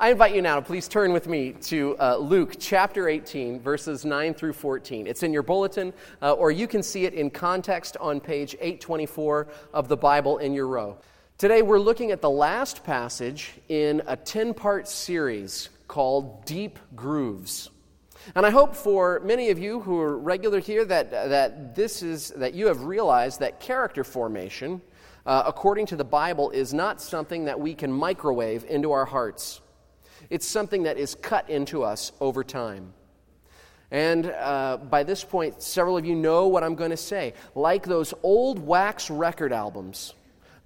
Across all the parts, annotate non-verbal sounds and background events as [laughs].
I invite you now to please turn with me to uh, Luke chapter 18, verses 9 through 14. It's in your bulletin, uh, or you can see it in context on page 824 of the Bible in your row. Today, we're looking at the last passage in a 10 part series called Deep Grooves. And I hope for many of you who are regular here that, that this is that you have realized that character formation, uh, according to the Bible, is not something that we can microwave into our hearts. It's something that is cut into us over time. And uh, by this point, several of you know what I'm going to say. Like those old wax record albums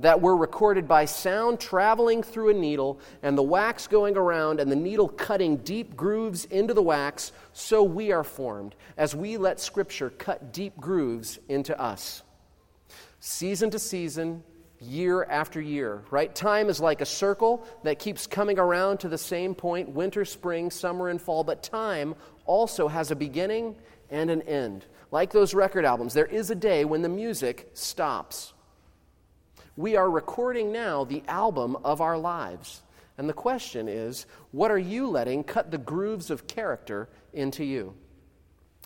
that were recorded by sound traveling through a needle and the wax going around and the needle cutting deep grooves into the wax, so we are formed as we let Scripture cut deep grooves into us. Season to season, year after year, right? Time is like a circle that keeps coming around to the same point winter, spring, summer, and fall, but time also has a beginning and an end. Like those record albums, there is a day when the music stops. We are recording now the album of our lives. And the question is what are you letting cut the grooves of character into you?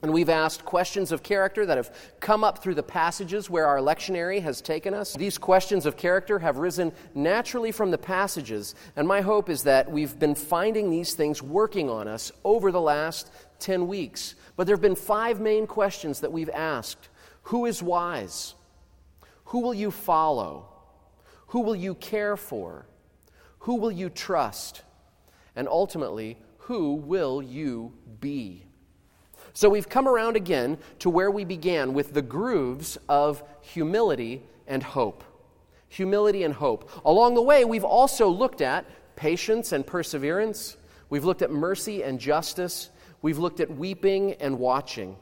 And we've asked questions of character that have come up through the passages where our lectionary has taken us. These questions of character have risen naturally from the passages, and my hope is that we've been finding these things working on us over the last 10 weeks. But there have been five main questions that we've asked Who is wise? Who will you follow? Who will you care for? Who will you trust? And ultimately, who will you be? So we've come around again to where we began with the grooves of humility and hope. Humility and hope. Along the way, we've also looked at patience and perseverance. We've looked at mercy and justice. We've looked at weeping and watching.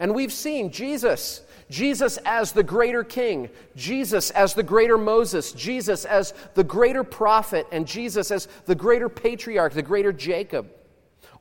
And we've seen Jesus, Jesus as the greater king, Jesus as the greater Moses, Jesus as the greater prophet, and Jesus as the greater patriarch, the greater Jacob.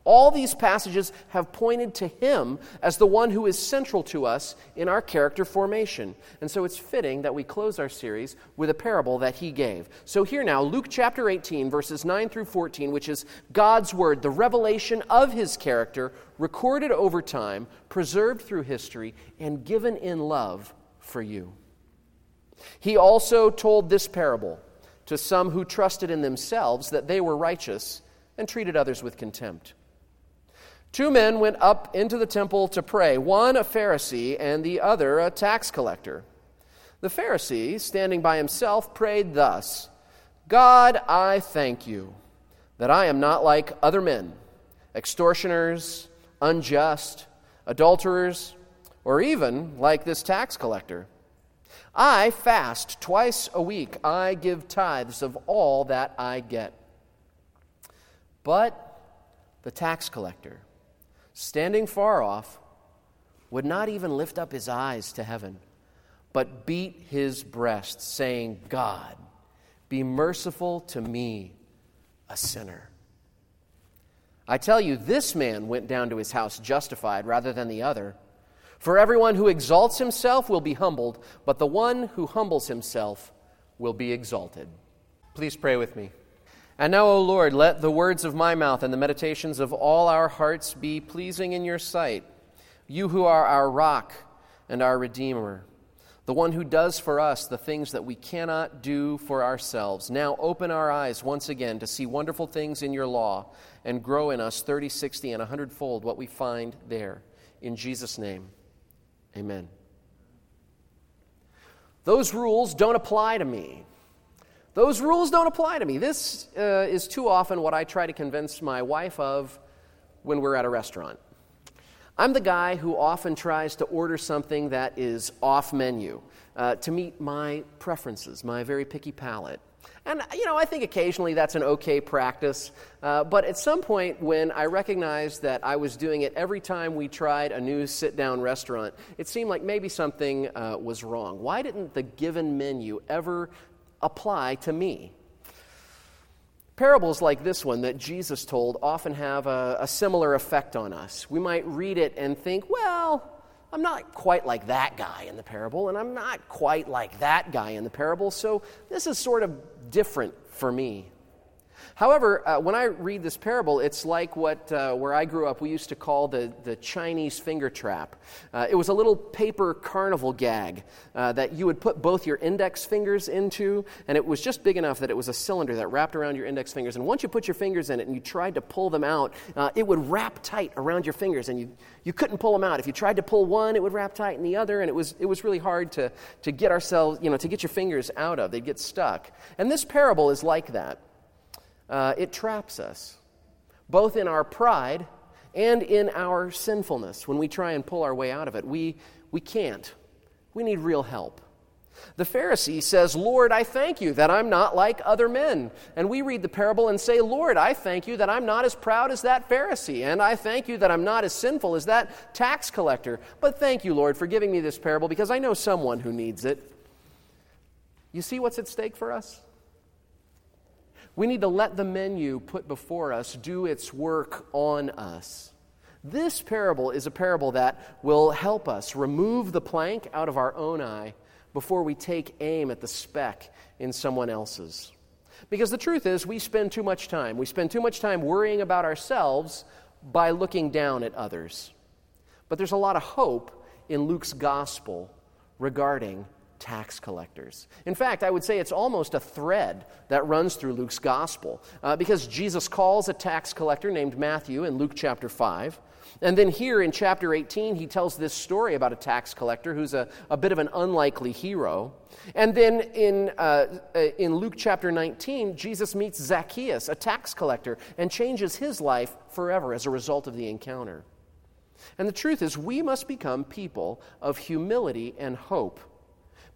All these passages have pointed to him as the one who is central to us in our character formation. And so it's fitting that we close our series with a parable that he gave. So here now, Luke chapter 18, verses 9 through 14, which is God's word, the revelation of his character, recorded over time, preserved through history, and given in love for you. He also told this parable to some who trusted in themselves that they were righteous and treated others with contempt. Two men went up into the temple to pray, one a Pharisee and the other a tax collector. The Pharisee, standing by himself, prayed thus God, I thank you that I am not like other men, extortioners, unjust, adulterers, or even like this tax collector. I fast twice a week, I give tithes of all that I get. But the tax collector, standing far off, would not even lift up his eyes to heaven, but beat his breast, saying, God, be merciful to me, a sinner. I tell you, this man went down to his house justified rather than the other. For everyone who exalts himself will be humbled, but the one who humbles himself will be exalted. Please pray with me. And now, O Lord, let the words of my mouth and the meditations of all our hearts be pleasing in your sight. You who are our rock and our Redeemer, the one who does for us the things that we cannot do for ourselves. Now open our eyes once again to see wonderful things in your law and grow in us 30, 60, and a hundredfold what we find there. In Jesus' name, amen. Those rules don't apply to me. Those rules don't apply to me. This uh, is too often what I try to convince my wife of when we're at a restaurant. I'm the guy who often tries to order something that is off menu uh, to meet my preferences, my very picky palate. And, you know, I think occasionally that's an okay practice. Uh, but at some point, when I recognized that I was doing it every time we tried a new sit down restaurant, it seemed like maybe something uh, was wrong. Why didn't the given menu ever apply to me. Parables like this one that Jesus told often have a, a, similar effect on us. We might read it and think, well, I'm not quite like that guy in the parable, and I'm not quite like that guy in the parable, so this is sort of different for me. However, uh, when I read this parable, it's like what, uh, where I grew up, we used to call the, the Chinese finger trap. Uh, it was a little paper carnival gag uh, that you would put both your index fingers into, and it was just big enough that it was a cylinder that wrapped around your index fingers. And once you put your fingers in it and you tried to pull them out, uh, it would wrap tight around your fingers, and you, you couldn't pull them out. If you tried to pull one, it would wrap tight in the other, and it was, it was really hard to, to get ourselves, you know, to get your fingers out of. They'd get stuck. And this parable is like that uh, it traps us, both in our pride and in our sinfulness when we try and pull our way out of it. We, we can't. We need real help. The Pharisee says, Lord, I thank you that I'm not like other men. And we read the parable and say, Lord, I thank you that I'm not as proud as that Pharisee. And I thank you that I'm not as sinful as that tax collector. But thank you, Lord, for giving me this parable because I know someone who needs it. You see what's at stake for us? We need to let the menu put before us do its work on us. This parable is a parable that will help us remove the plank out of our own eye before we take aim at the speck in someone else's. Because the truth is, we spend too much time. We spend too much time worrying about ourselves by looking down at others. But there's a lot of hope in Luke's gospel regarding tax collectors. In fact, I would say it's almost a thread that runs through Luke's gospel uh, because Jesus calls a tax collector named Matthew in Luke chapter 5. And then here in chapter 18, he tells this story about a tax collector who's a, a bit of an unlikely hero. And then in, uh, uh in Luke chapter 19, Jesus meets Zacchaeus, a tax collector, and changes his life forever as a result of the encounter. And the truth is, we must become people of humility and hope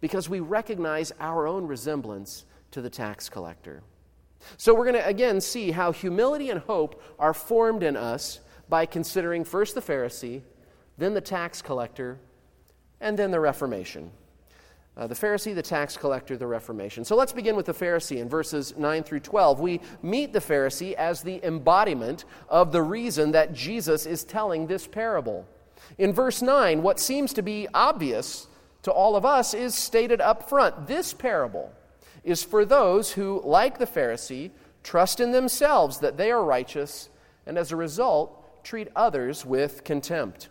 because we recognize our own resemblance to the tax collector. So we're going to again see how humility and hope are formed in us by considering first the Pharisee, then the tax collector, and then the Reformation. Uh, the Pharisee, the tax collector, the Reformation. So let's begin with the Pharisee in verses 9 through 12. We meet the Pharisee as the embodiment of the reason that Jesus is telling this parable. In verse 9, what seems to be obvious to all of us is stated up front. This parable is for those who, like the Pharisee, trust in themselves that they are righteous and as a result treat others with contempt.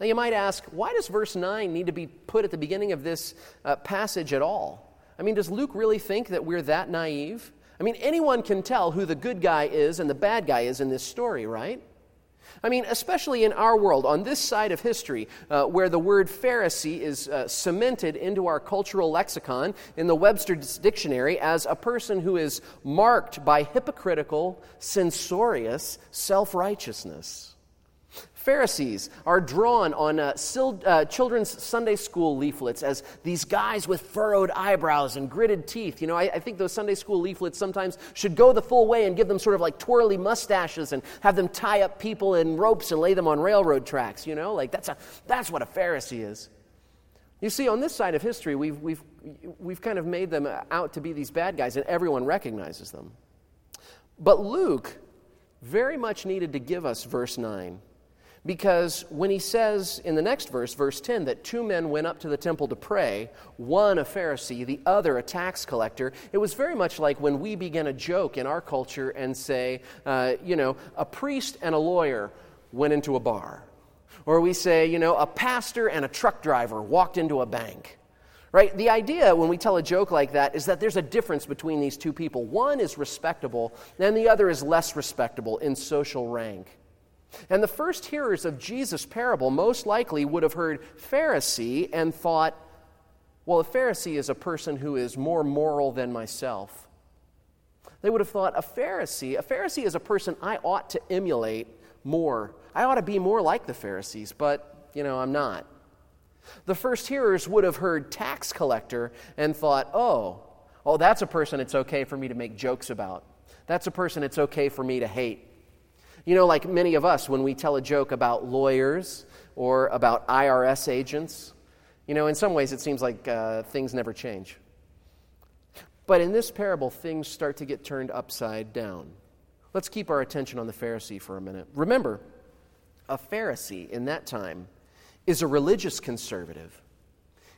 Now, you might ask, why does verse 9 need to be put at the beginning of this uh, passage at all? I mean, does Luke really think that we're that naive? I mean, anyone can tell who the good guy is and the bad guy is in this story, right? I mean, especially in our world, on this side of history, uh, where the word Pharisee is uh, cemented into our cultural lexicon in the Webster's Dictionary as a person who is marked by hypocritical, censorious self righteousness. Pharisees are drawn on uh, uh, children's Sunday school leaflets as these guys with furrowed eyebrows and gritted teeth. You know, I, I, think those Sunday school leaflets sometimes should go the full way and give them sort of like twirly mustaches and have them tie up people in ropes and lay them on railroad tracks. You know, like that's, a, that's what a Pharisee is. You see, on this side of history, we've, we've, we've kind of made them out to be these bad guys, and everyone recognizes them. But Luke very much needed to give us verse 9 because when he says in the next verse, verse 10, that two men went up to the temple to pray, one a Pharisee, the other a tax collector, it was very much like when we begin a joke in our culture and say, uh, you know, a priest and a lawyer went into a bar. Or we say, you know, a pastor and a truck driver walked into a bank. Right? The idea when we tell a joke like that is that there's a difference between these two people. One is respectable, and the other is less respectable in social rank. And the first hearers of Jesus' parable most likely would have heard Pharisee and thought, well, a Pharisee is a person who is more moral than myself. They would have thought, a Pharisee, a Pharisee is a person I ought to emulate more. I ought to be more like the Pharisees, but, you know, I'm not. The first hearers would have heard tax collector and thought, oh, oh, that's a person it's okay for me to make jokes about. That's a person it's okay for me to hate. You know, like many of us, when we tell a joke about lawyers or about IRS agents, you know, in some ways it seems like uh, things never change. But in this parable, things start to get turned upside down. Let's keep our attention on the Pharisee for a minute. Remember, a Pharisee in that time is a religious conservative.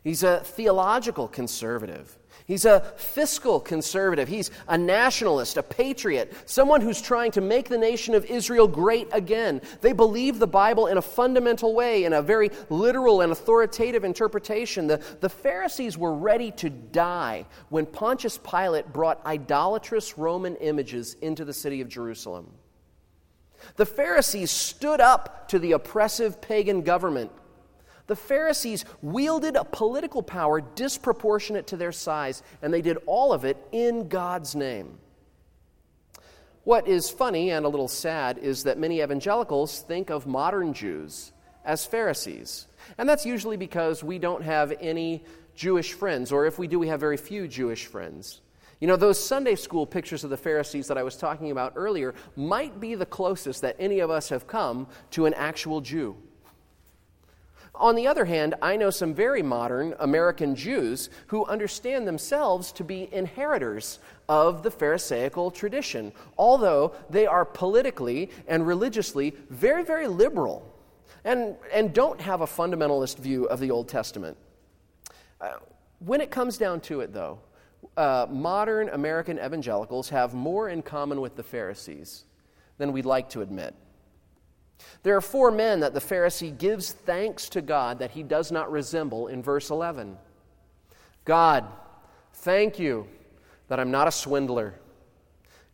He's a theological conservative. He's a fiscal conservative. He's a nationalist, a patriot, someone who's trying to make the nation of Israel great again. They believe the Bible in a fundamental way, in a very literal and authoritative interpretation. The, the Pharisees were ready to die when Pontius Pilate brought idolatrous Roman images into the city of Jerusalem. The Pharisees stood up to the oppressive pagan government the Pharisees wielded a political power disproportionate to their size, and they did all of it in God's name. What is funny and a little sad is that many evangelicals think of modern Jews as Pharisees. And that's usually because we don't have any Jewish friends, or if we do, we have very few Jewish friends. You know, those Sunday school pictures of the Pharisees that I was talking about earlier might be the closest that any of us have come to an actual Jew. On the other hand, I know some very modern American Jews who understand themselves to be inheritors of the Pharisaical tradition, although they are politically and religiously very, very liberal and, and don't have a fundamentalist view of the Old Testament. Uh, when it comes down to it, though, uh, modern American evangelicals have more in common with the Pharisees than we'd like to admit. There are four men that the Pharisee gives thanks to God that he does not resemble in verse 11. God, thank you that I'm not a swindler.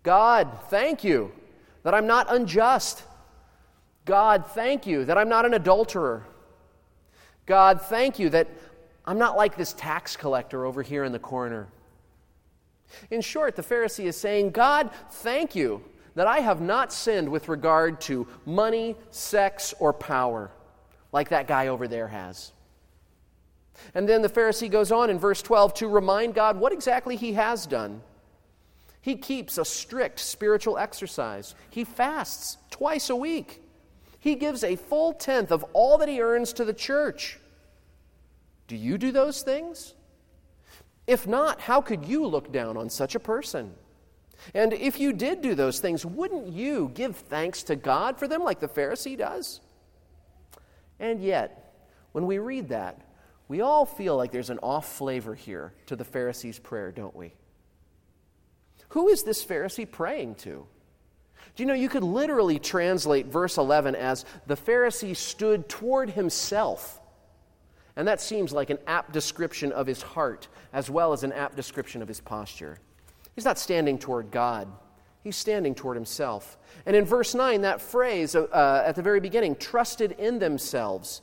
God, thank you that I'm not unjust. God, thank you that I'm not an adulterer. God, thank you that I'm not like this tax collector over here in the corner. In short, the Pharisee is saying, God, thank you that I have not sinned with regard to money, sex, or power, like that guy over there has. And then the Pharisee goes on in verse 12 to remind God what exactly he has done. He keeps a strict spiritual exercise, he fasts twice a week, he gives a full tenth of all that he earns to the church. Do you do those things? If not, how could you look down on such a person? And if you did do those things, wouldn't you give thanks to God for them like the Pharisee does? And yet, when we read that, we all feel like there's an off flavor here to the Pharisee's prayer, don't we? Who is this Pharisee praying to? Do you know you could literally translate verse 11 as the Pharisee stood toward himself? And that seems like an apt description of his heart as well as an apt description of his posture. He's not standing toward God, he's standing toward himself. And in verse 9, that phrase uh, at the very beginning, trusted in themselves,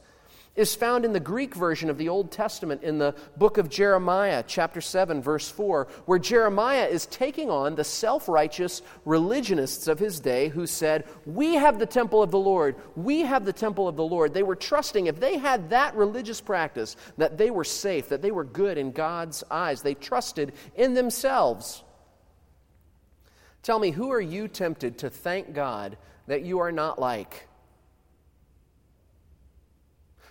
is found in the Greek version of the Old Testament in the book of Jeremiah, chapter 7, verse 4, where Jeremiah is taking on the self righteous religionists of his day who said, We have the temple of the Lord. We have the temple of the Lord. They were trusting if they had that religious practice, that they were safe, that they were good in God's eyes. They trusted in themselves. Tell me, who are you tempted to thank God that you are not like?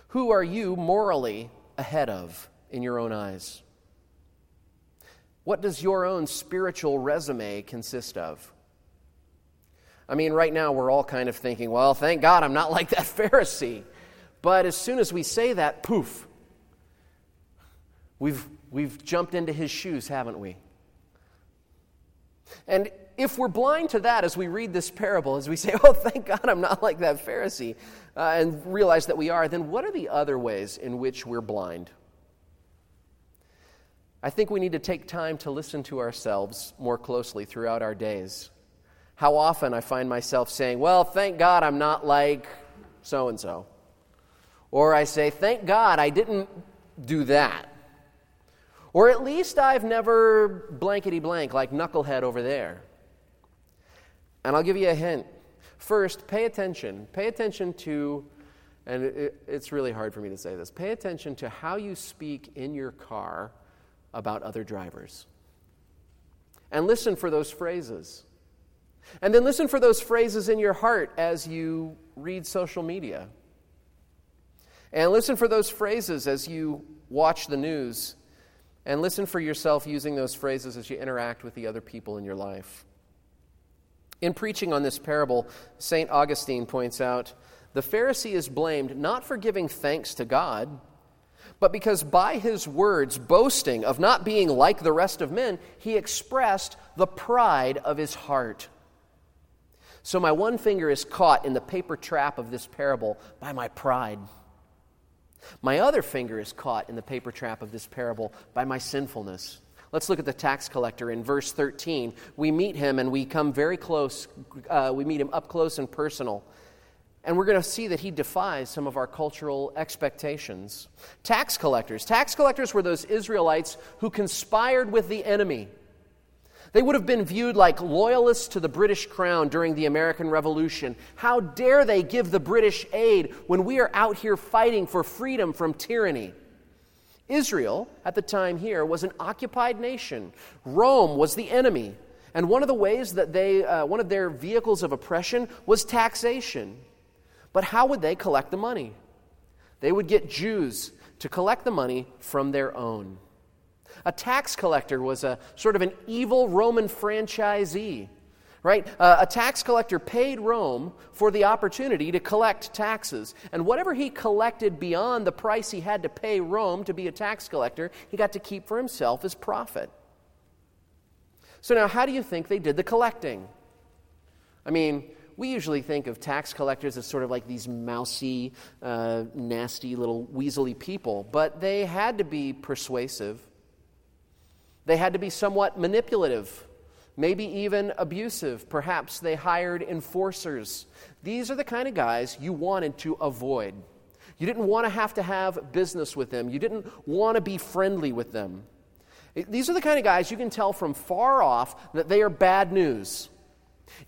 Who are you morally ahead of in your own eyes? What does your own spiritual resume consist of? I mean, right now we're all kind of thinking, well, thank God I'm not [laughs] like that Pharisee. But as soon as we say that, poof, we've, we've jumped into his shoes, haven't we? And if we're blind to that as we read this parable, as we say, [laughs] oh, thank God I'm not like that Pharisee, uh, and realize that we are, then what are the other ways in which we're blind? I think we need to take time to listen to ourselves more closely throughout our days. How often I find myself saying, well, thank God I'm not like so and so. Or I say, thank God I didn't do that. Or at least I've never blankety blank like knucklehead over there. And I'll give you a hint. First, pay attention. Pay attention to, and it, it's really hard for me to say this, pay attention to how you speak in your car about other drivers. And listen for those phrases. And then listen for those phrases in your heart as you read social media. And listen for those phrases as you watch the news. And listen for yourself using those phrases as you interact with the other people in your life. In preaching on this parable, St. Augustine points out the Pharisee is blamed not for giving thanks to God, but because by his words, boasting of not being like the rest of men, he expressed the pride of his heart. So my one finger is caught in the paper trap of this parable by my pride. My other finger is caught in the paper trap of this parable by my sinfulness. Let's look at the tax collector in verse 13. We meet him and we come very close. Uh, we meet him up close and personal. And we're going to see that he defies some of our cultural expectations. Tax collectors. Tax collectors were those Israelites who conspired with the enemy. They would have been viewed like loyalists to the British crown during the American Revolution. How dare they give the British aid when we are out here fighting for freedom from tyranny? Israel, at the time here, was an occupied nation. Rome was the enemy. And one of the ways that they, uh, one of their vehicles of oppression was taxation. But how would they collect the money? They would get Jews to collect the money from their own. A tax collector was a sort of an evil Roman franchisee, right? Uh, a tax collector paid Rome for the opportunity to collect taxes. And whatever he collected beyond the price he had to pay Rome to be a tax collector, he got to keep for himself as profit. So now, how do you think they did the collecting? I mean, we usually think of tax collectors as sort of like these mousy, uh, nasty little weaselly people, but they had to be persuasive. They had to be somewhat manipulative, maybe even abusive. Perhaps they hired enforcers. These are the kind of guys you wanted to avoid. You didn't want to have to have business with them, you didn't want to be friendly with them. These are the kind of guys you can tell from far off that they are bad news.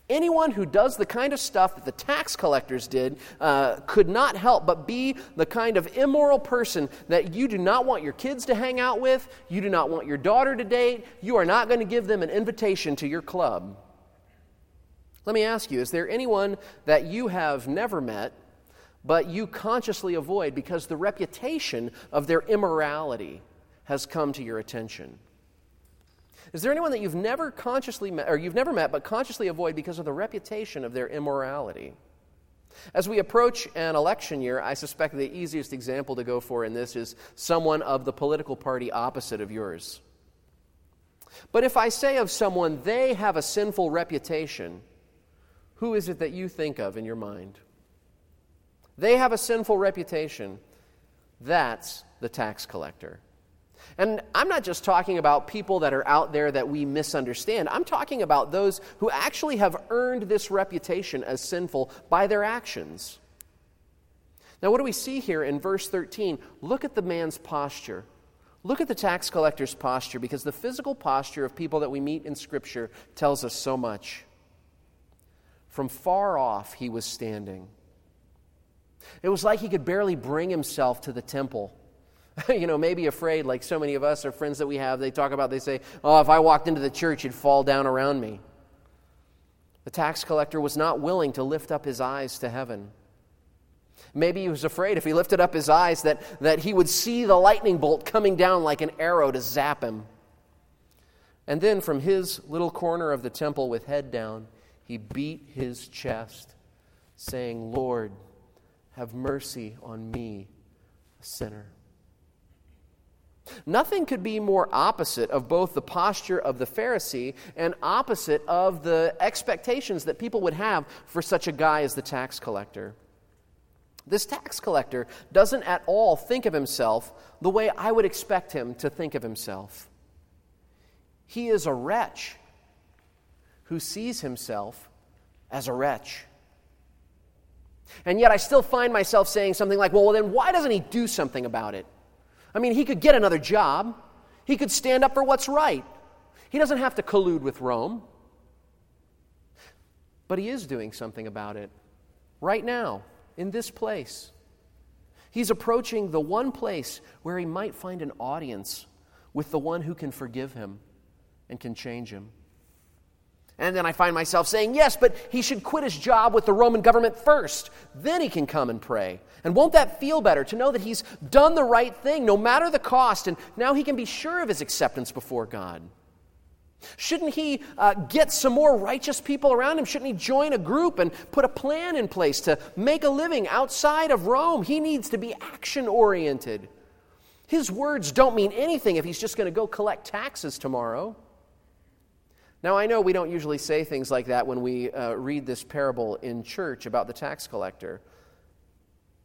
Anyone who does the kind of stuff that the tax collectors did uh, could not help but be the kind of immoral person that you do not want your kids to hang out with, you do not want your daughter to date, you are not going to give them an invitation to your club. Let me ask you is there anyone that you have never met, but you consciously avoid because the reputation of their immorality has come to your attention? Is there anyone that you've never consciously met, or you've never met, but consciously avoid because of the reputation of their immorality? As we approach an election year, I suspect the easiest example to go for in this is someone of the political party opposite of yours. But if I say of someone, they have a sinful reputation, who is it that you think of in your mind? They have a sinful reputation. That's the tax collector. And I'm not just talking about people that are out there that we misunderstand. I'm talking about those who actually have earned this reputation as sinful by their actions. Now, what do we see here in verse 13? Look at the man's posture. Look at the tax collector's posture because the physical posture of people that we meet in Scripture tells us so much. From far off, he was standing. It was like he could barely bring himself to the temple. [laughs] you know, maybe afraid, like so many of us or friends that we have, they talk about, they say, oh, if I walked into the church, it'd fall down around me. The tax collector was not willing to lift up his eyes to heaven. Maybe he was afraid if he lifted up his eyes that, that he would see the lightning bolt coming down like an arrow to zap him. And then from his little corner of the temple with head down, he beat his chest, saying, Lord, have mercy on me, a sinner. Nothing could be more opposite of both the posture of the Pharisee and opposite of the expectations that people would have for such a guy as the tax collector. This tax collector doesn't at all think of himself the way I would expect him to think of himself. He is a wretch who sees himself as a wretch. And yet I still find myself saying something like, well, then why doesn't he do something about it? I mean, he could get another job, he could stand up for what's right. He doesn't have to collude with Rome. But he is doing something about it right now, in this place. He's approaching the one place where he might find an audience with the one who can forgive him and can change him. And then I find myself saying, yes, but he should quit his job with the Roman government first. Then he can come and pray. And won't that feel better to know that he's done the right thing, no matter the cost, and now he can be sure of his acceptance before God? Shouldn't he uh, get some more righteous people around him? Shouldn't he join a group and put a plan in place to make a living outside of Rome? He needs to be action oriented. His words don't mean anything if he's just going to go collect taxes tomorrow. Now, I know we don't usually say things like that when we uh, read this parable in church about the tax collector.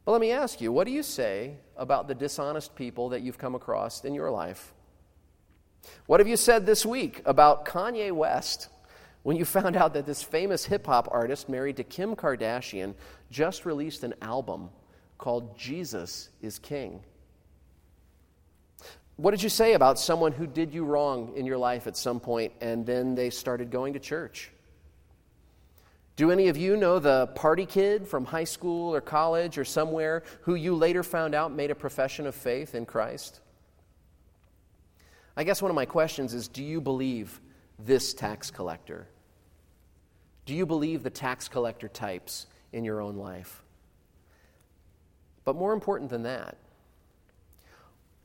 But let me ask you, what do you say about the dishonest people that you've come across in your life? What have you said this week about Kanye West when you found out that this famous hip hop artist married to Kim Kardashian just released an album called Jesus is King? What did you say about someone who did you wrong in your life at some point and then they started going to church? Do any of you know the party kid from high school or college or somewhere who you later found out made a profession of faith in Christ? I guess one of my questions is do you believe this tax collector? Do you believe the tax collector types in your own life? But more important than that,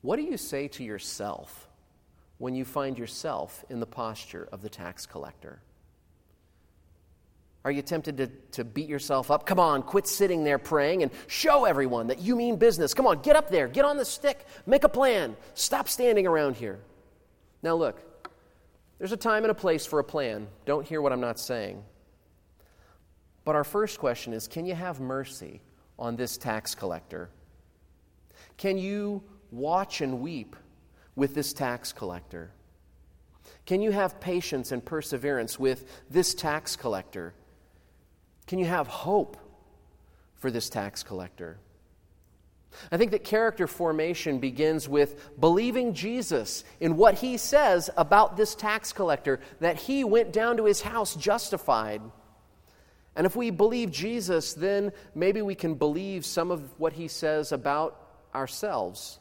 what do you say to yourself when you find yourself in the posture of the tax collector? Are you tempted to, to beat yourself up? Come on, quit sitting there praying and show everyone that you mean business. Come on, get up there, get on the stick, make a plan. Stop standing around here. Now, look, there's a time and a place for a plan. Don't hear what I'm not saying. But our first question is can you have mercy on this tax collector? Can you watch and weep with this tax collector? Can you have patience and perseverance with this tax collector? Can you have hope for this tax collector? I think that character formation begins with believing Jesus in what he says about this tax collector, that he went down to his house justified. And if we believe Jesus, then maybe we can believe some of what he says about ourselves.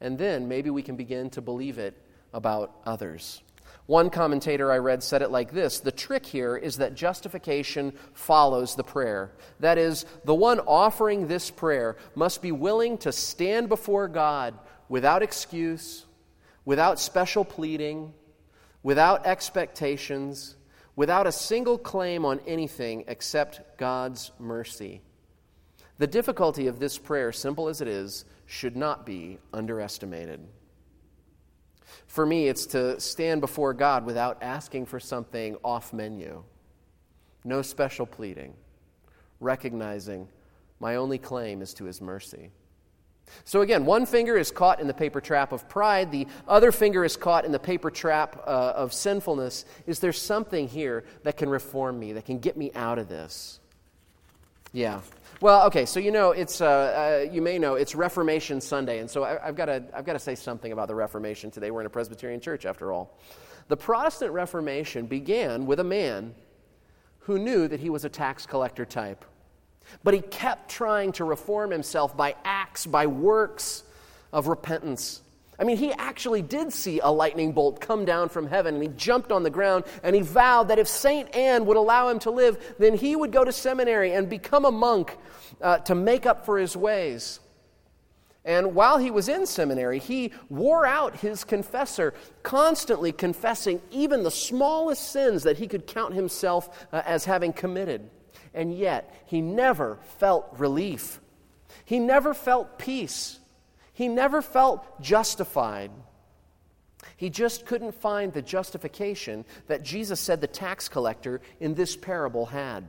And then maybe we can begin to believe it about others. One commentator I read said it like this The trick here is that justification follows the prayer. That is, the one offering this prayer must be willing to stand before God without excuse, without special pleading, without expectations, without a single claim on anything except God's mercy. The difficulty of this prayer, simple as it is, should not be underestimated. For me, it's to stand before God without asking for something off menu. No special pleading, recognizing my only claim is to His mercy. So, again, one finger is caught in the paper trap of pride, the other finger is caught in the paper trap uh, of sinfulness. Is there something here that can reform me, that can get me out of this? Yeah. Well, okay, so you know, it's, uh, uh, you may know, it's Reformation Sunday, and so I, have got I've got to say something about the Reformation today. We're in a Presbyterian church, after all. The Protestant Reformation began with a man who knew that he was a tax collector type, but he kept trying to reform himself by acts, by works of repentance. I mean, he actually did see a lightning bolt come down from heaven, and he jumped on the ground and he vowed that if St. Anne would allow him to live, then he would go to seminary and become a monk uh, to make up for his ways. And while he was in seminary, he wore out his confessor, constantly confessing even the smallest sins that he could count himself uh, as having committed. And yet, he never felt relief. He never felt peace. He never felt justified. He just couldn't find the justification that Jesus said the tax collector in this parable had.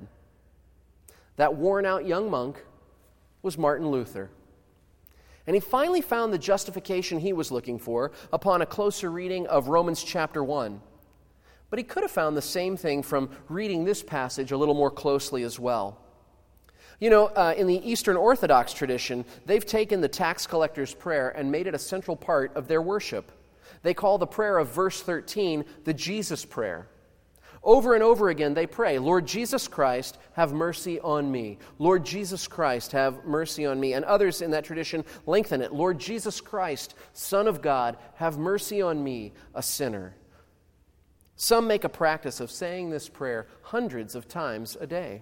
That worn out young monk was Martin Luther. And he finally found the justification he was looking for upon a closer reading of Romans chapter 1. But he could have found the same thing from reading this passage a little more closely as well. You know, uh, in the Eastern Orthodox tradition, they've taken the tax collector's prayer and made it a central part of their worship. They call the prayer of verse 13 the Jesus prayer. Over and over again, they pray, Lord Jesus Christ, have mercy on me. Lord Jesus Christ, have mercy on me. And others in that tradition lengthen it Lord Jesus Christ, Son of God, have mercy on me, a sinner. Some make a practice of saying this prayer hundreds of times a day.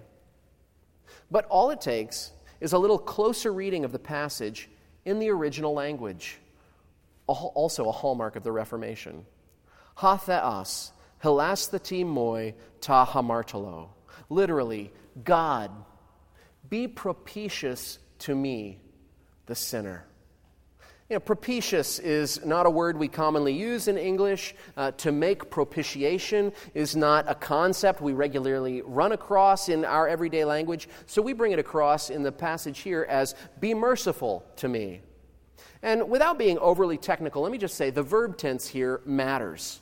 But all it takes is a little closer reading of the passage in the original language, also a hallmark of the Reformation. Ha theos, hilastheti moi ta hamartalo. Literally, God, be propitious to me, the sinner. You know, propitious is not a word we commonly use in English. Uh, to make propitiation is not a concept we regularly run across in our everyday language. So we bring it across in the passage here as be merciful to me. And without being overly technical, let me just say the verb tense here matters.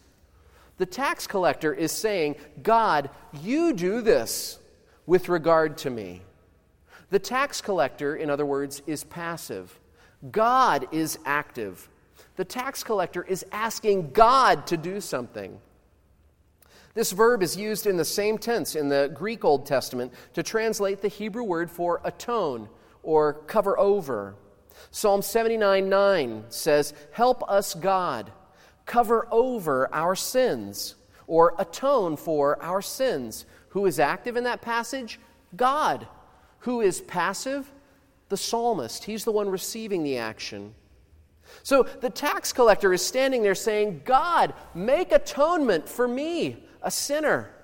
The tax collector is saying, God, you do this with regard to me. The tax collector, in other words, is passive. God is active. The tax collector is asking God to do something. This verb is used in the same tense in the Greek Old Testament to translate the Hebrew word for atone or cover over. Psalm 79 9 says, Help us, God, cover over our sins or atone for our sins. Who is active in that passage? God. Who is passive? The psalmist. He's the one receiving the action. So the tax collector is standing there saying, God, make atonement for me, a sinner.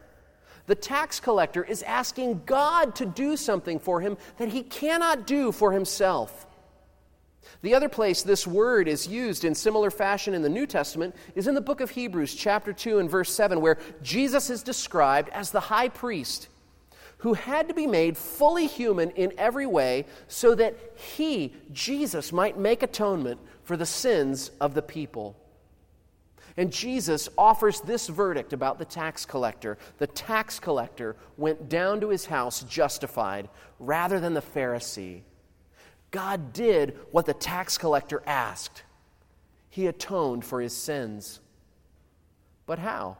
The tax collector is asking God to do something for him that he cannot do for himself. The other place this word is used in similar fashion in the New Testament is in the book of Hebrews, chapter 2, and verse 7, where Jesus is described as the high priest who had to be made fully human in every way so that he, Jesus, might make atonement for the sins of the people. And Jesus offers this verdict about the tax collector. The tax collector went down to his house justified rather than the Pharisee. God did what the tax collector asked. He atoned for his sins. But how?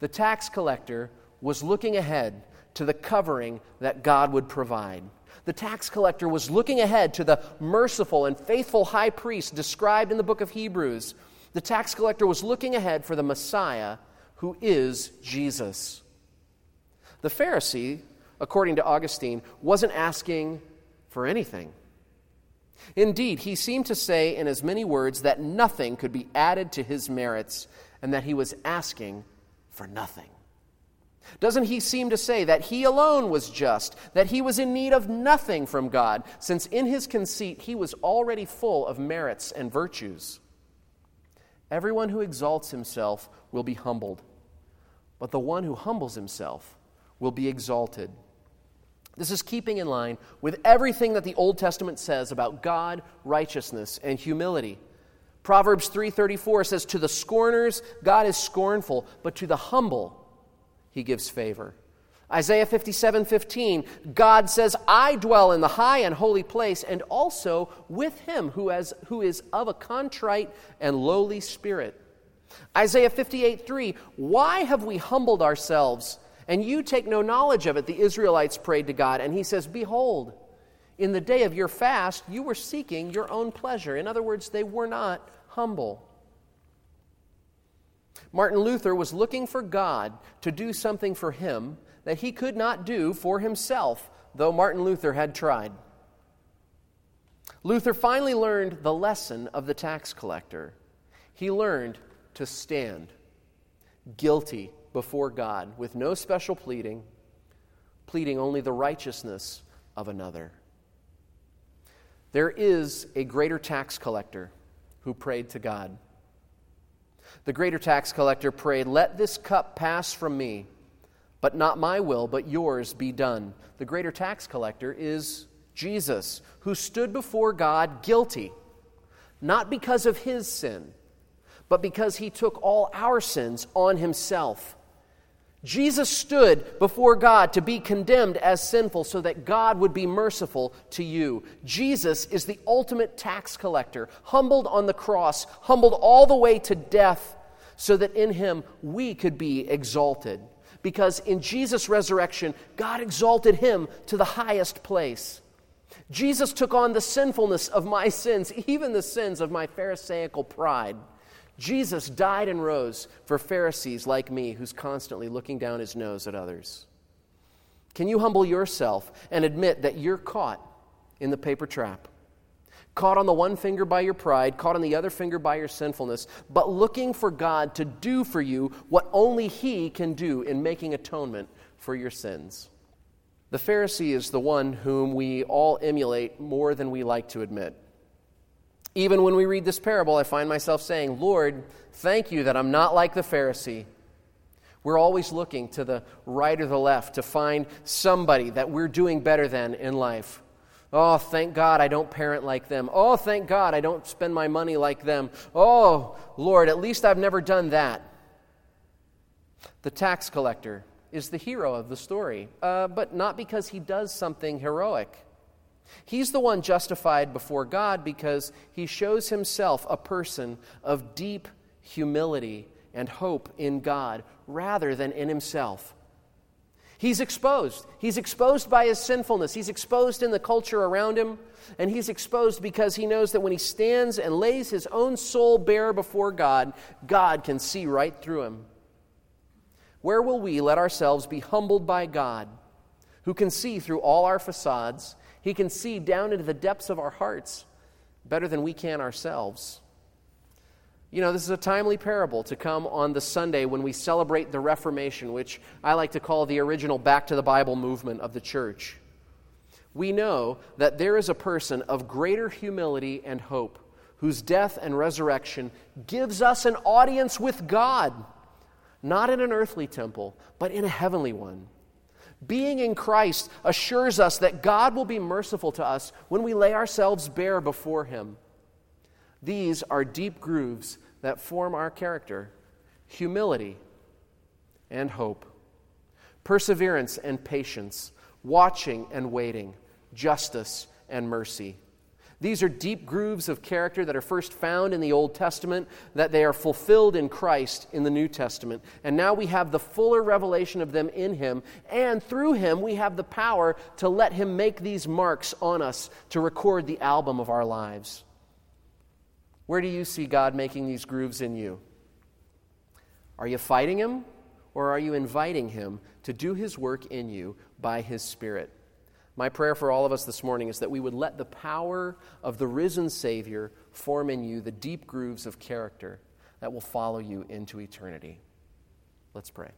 The tax collector was looking ahead to the covering that God would provide. The tax collector was looking ahead to the merciful and faithful high priest described in the book of Hebrews. The tax collector was looking ahead for the Messiah who is Jesus. The Pharisee, according to Augustine, wasn't asking for anything. Indeed, he seemed to say in as many words that nothing could be added to his merits and that he was asking for nothing. Doesn't he seem to say that he alone was just, that he was in need of nothing from God, since in his conceit he was already full of merits and virtues? Everyone who exalts himself will be humbled, but the one who humbles himself will be exalted. This is keeping in line with everything that the Old Testament says about God, righteousness, and humility. Proverbs 3:34 says to the scorners God is scornful, but to the humble he gives favor. Isaiah 57 15, God says, I dwell in the high and holy place, and also with him who, has, who is of a contrite and lowly spirit. Isaiah 58 3, why have we humbled ourselves? And you take no knowledge of it, the Israelites prayed to God. And he says, Behold, in the day of your fast, you were seeking your own pleasure. In other words, they were not humble. Martin Luther was looking for God to do something for him that he could not do for himself, though Martin Luther had tried. Luther finally learned the lesson of the tax collector. He learned to stand guilty before God with no special pleading, pleading only the righteousness of another. There is a greater tax collector who prayed to God. The greater tax collector prayed, Let this cup pass from me, but not my will, but yours be done. The greater tax collector is Jesus, who stood before God guilty, not because of his sin, but because he took all our sins on himself. Jesus stood before God to be condemned as sinful so that God would be merciful to you. Jesus is the ultimate tax collector, humbled on the cross, humbled all the way to death, so that in him we could be exalted. Because in Jesus' resurrection, God exalted him to the highest place. Jesus took on the sinfulness of my sins, [laughs] even the sins of my Pharisaical pride. Jesus died and rose for Pharisees like me who's constantly looking down his nose at others. Can you humble yourself and admit that you're caught in the paper trap? Caught on the one finger by your pride, caught on the other finger by your sinfulness, but looking for God to do for you what only He can do in making atonement for your sins. The Pharisee is the one whom we all emulate more than we like to admit. Even when we read this parable, I find myself saying, Lord, thank you that I'm not like the Pharisee. We're always looking to the right or the left to find somebody that we're doing better than in life. Oh, thank God I don't parent like them. Oh, thank God I don't spend my money like them. Oh, Lord, at least I've never done that. The tax collector is the hero of the story, uh, but not because he does something heroic. He's the one justified before God because he shows himself a person of deep humility and hope in God rather than in himself. He's exposed. He's exposed by his sinfulness. He's exposed in the culture around him. And he's exposed because he knows that when he stands and lays his own soul bare before God, God can see right through him. Where will we let ourselves be humbled by God, who can see through all our facades? He can see down into the depths of our hearts better than we can ourselves. You know, this is a timely parable to come on the Sunday when we celebrate the Reformation, which I like to call the original back to the Bible movement of the church. We know that there is a person of greater humility and hope whose death and resurrection gives us an audience with God, not in an earthly temple, but in a heavenly one. Being in Christ assures us that God will be merciful to us when we lay ourselves bare before Him. These are deep grooves that form our character humility and hope, perseverance and patience, watching and waiting, justice and mercy. These are deep grooves of character that are first found in the Old Testament, that they are fulfilled in Christ in the New Testament. And now we have the fuller revelation of them in Him, and through Him we have the power to let Him make these marks on us to record the album of our lives. Where do you see God making these grooves in you? Are you fighting Him, or are you inviting Him to do His work in you by His Spirit? My prayer for all of us this morning is that we would let the power of the risen Savior form in you the deep grooves of character that will follow you into eternity. Let's pray.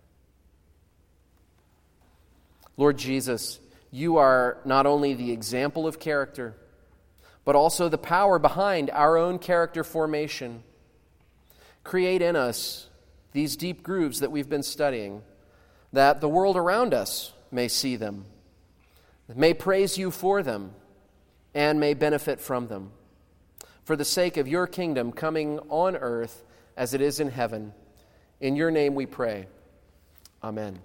Lord Jesus, you are not only the example of character, but also the power behind our own character formation. Create in us these deep grooves that we've been studying, that the world around us may see them, may praise you for them, and may benefit from them. For the sake of your kingdom coming on earth as it is in heaven, in your name we pray. Amen.